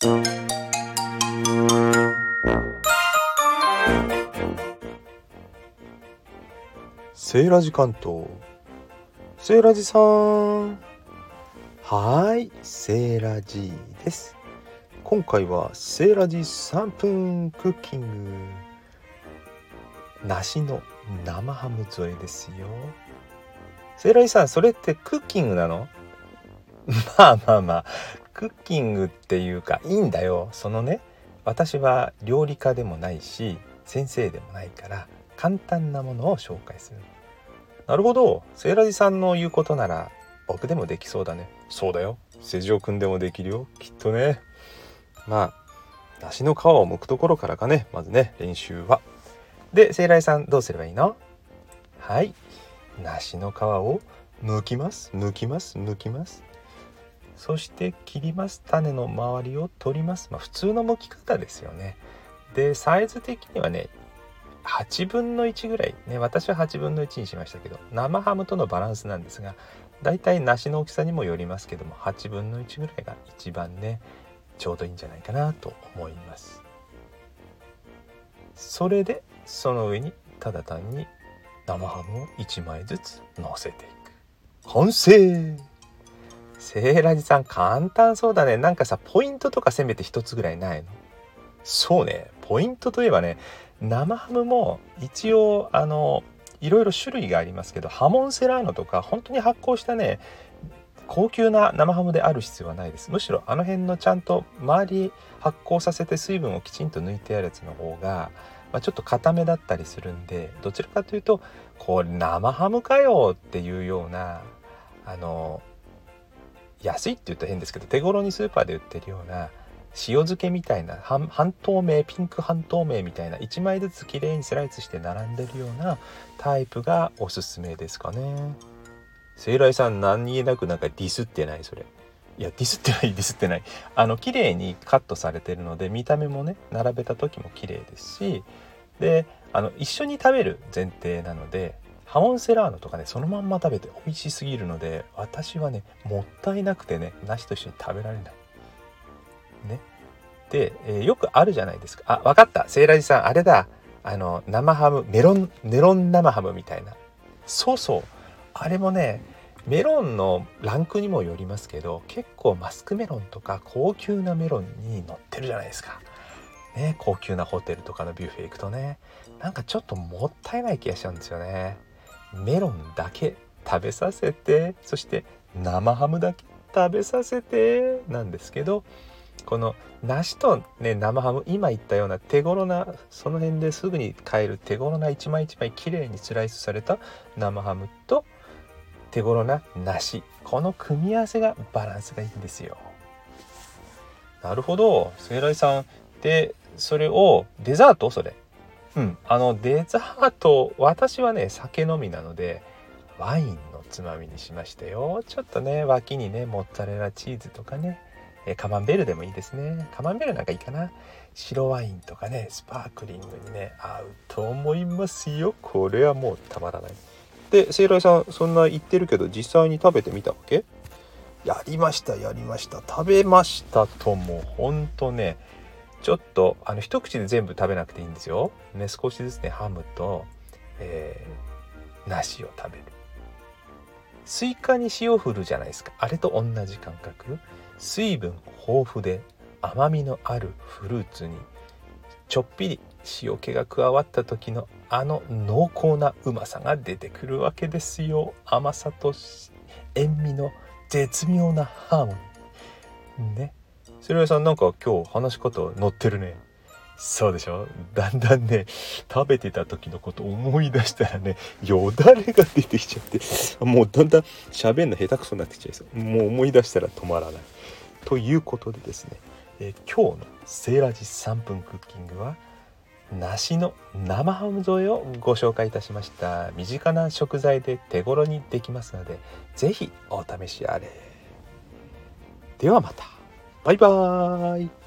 セーラジ関東。セーラジさん。はいセーラジです。今回はセーラジ3分クッキング。梨の生ハム添えですよ。セーラジさんそれってクッキングなの？まあまあまあ。クッキングっていうかいいんだよ。そのね私は料理家でもないし先生でもないから簡単なものを紹介する。なるほど。セーラジさんの言うことなら僕でもできそうだね。そうだよ。施錠くんでもできるよ。きっとね。まあ梨の皮を剥くところからかねまずね練習は。でセイライさんどうすればいいの？はい。梨の皮を剥きます。剥きます。剥きます。そして切ります種の周りを取ります。まあ普通の剥き方ですよね。でサイズ的にはね8分の1ぐらい。ね私は8分の1にしましたけど生ハムとのバランスなんですがだいたい梨の大きさにもよりますけども8分の1ぐらいが一番ねちょうどいいんじゃないかなと思います。それでその上にただ単に生ハムを1枚ずつ乗せていく。完成!セーラジさん簡単そうだね。なんかさポイントとかせめて1つぐらいないの？そうね。ポイントといえばね生ハムも一応あのいろいろ種類がありますけどハモンセラーノとか本当に発酵したね高級な生ハムである必要はないです。むしろあの辺のちゃんと周り発酵させて水分をきちんと抜いてあるやつの方が、まあ、ちょっと固めだったりするんでどちらかというとこう生ハムかよっていうようなあの安いって言うと変ですけど手頃にスーパーで売ってるような塩漬けみたいな半透明ピンク半透明みたいな1枚ずつきれいにスライスして並んでるようなタイプがおすすめですかね。セイライさん何気なくなんかディスってないそれ。いやディスってないディスってない。あの綺麗にカットされてるので見た目もね並べた時も綺麗ですしであの一緒に食べる前提なのでハモンセラーノとかねそのまんま食べて美味しすぎるので私はねもったいなくてね梨と一緒に食べられない。ね。で、えー、よくあるじゃないですか。あ、わかった。セイラジさん、あれだ。あの、生ハム、メロン、メロン生ハムみたいな。そうそう。あれもね、メロンのランクにもよりますけど、結構マスクメロンとか高級なメロンに乗ってるじゃないですか。ね、高級なホテルとかのビュッフェ行くとね、なんかちょっともったいない気がしちゃうんですよね。メロンだけ食べさせて、そして生ハムだけ食べさせてなんですけど、この梨とね生ハム今言ったような手頃なその辺ですぐに買える手頃な一枚一枚きれいにスライスされた生ハムと手頃な梨。この組み合わせがバランスがいいんですよ。なるほど。セイライさん。でそれをデザート？それ。うん。あのデザート私はね酒飲みなのでワインのつまみにしましたよ。ちょっとね脇にねモッツァレラチーズとかねえカマンベールでもいいですね。カマンベールなんかいいかな。白ワインとかねスパークリングにね合うと思いますよ。これはもうたまらない。でセイライさんそんな言ってるけど実際に食べてみたわけ？やりましたやりました。食べましたともほんとねちょっとあの一口で全部食べなくていいんですよ。ね少しずつねハムと、えー、梨を食べる。スイカに塩振るじゃないですか。あれと同じ感覚。水分豊富で甘みのあるフルーツにちょっぴり塩気が加わった時のあの濃厚なうまさが出てくるわけですよ。甘さと塩味の絶妙なハーモニー。ね。セリアさんなんか今日話し方乗ってるね。そうでしょ？だんだんね食べてた時のこと思い出したらねよだれが出てきちゃってもうだんだん喋んの下手くそになってきちゃいそう。もう思い出したら止まらない。ということでですね、え、今日のセーラジ3分クッキングは梨の生ハム添えをご紹介いたしました。身近な食材で手頃にできますので是非お試しあれ。ではまた。バイバーイ。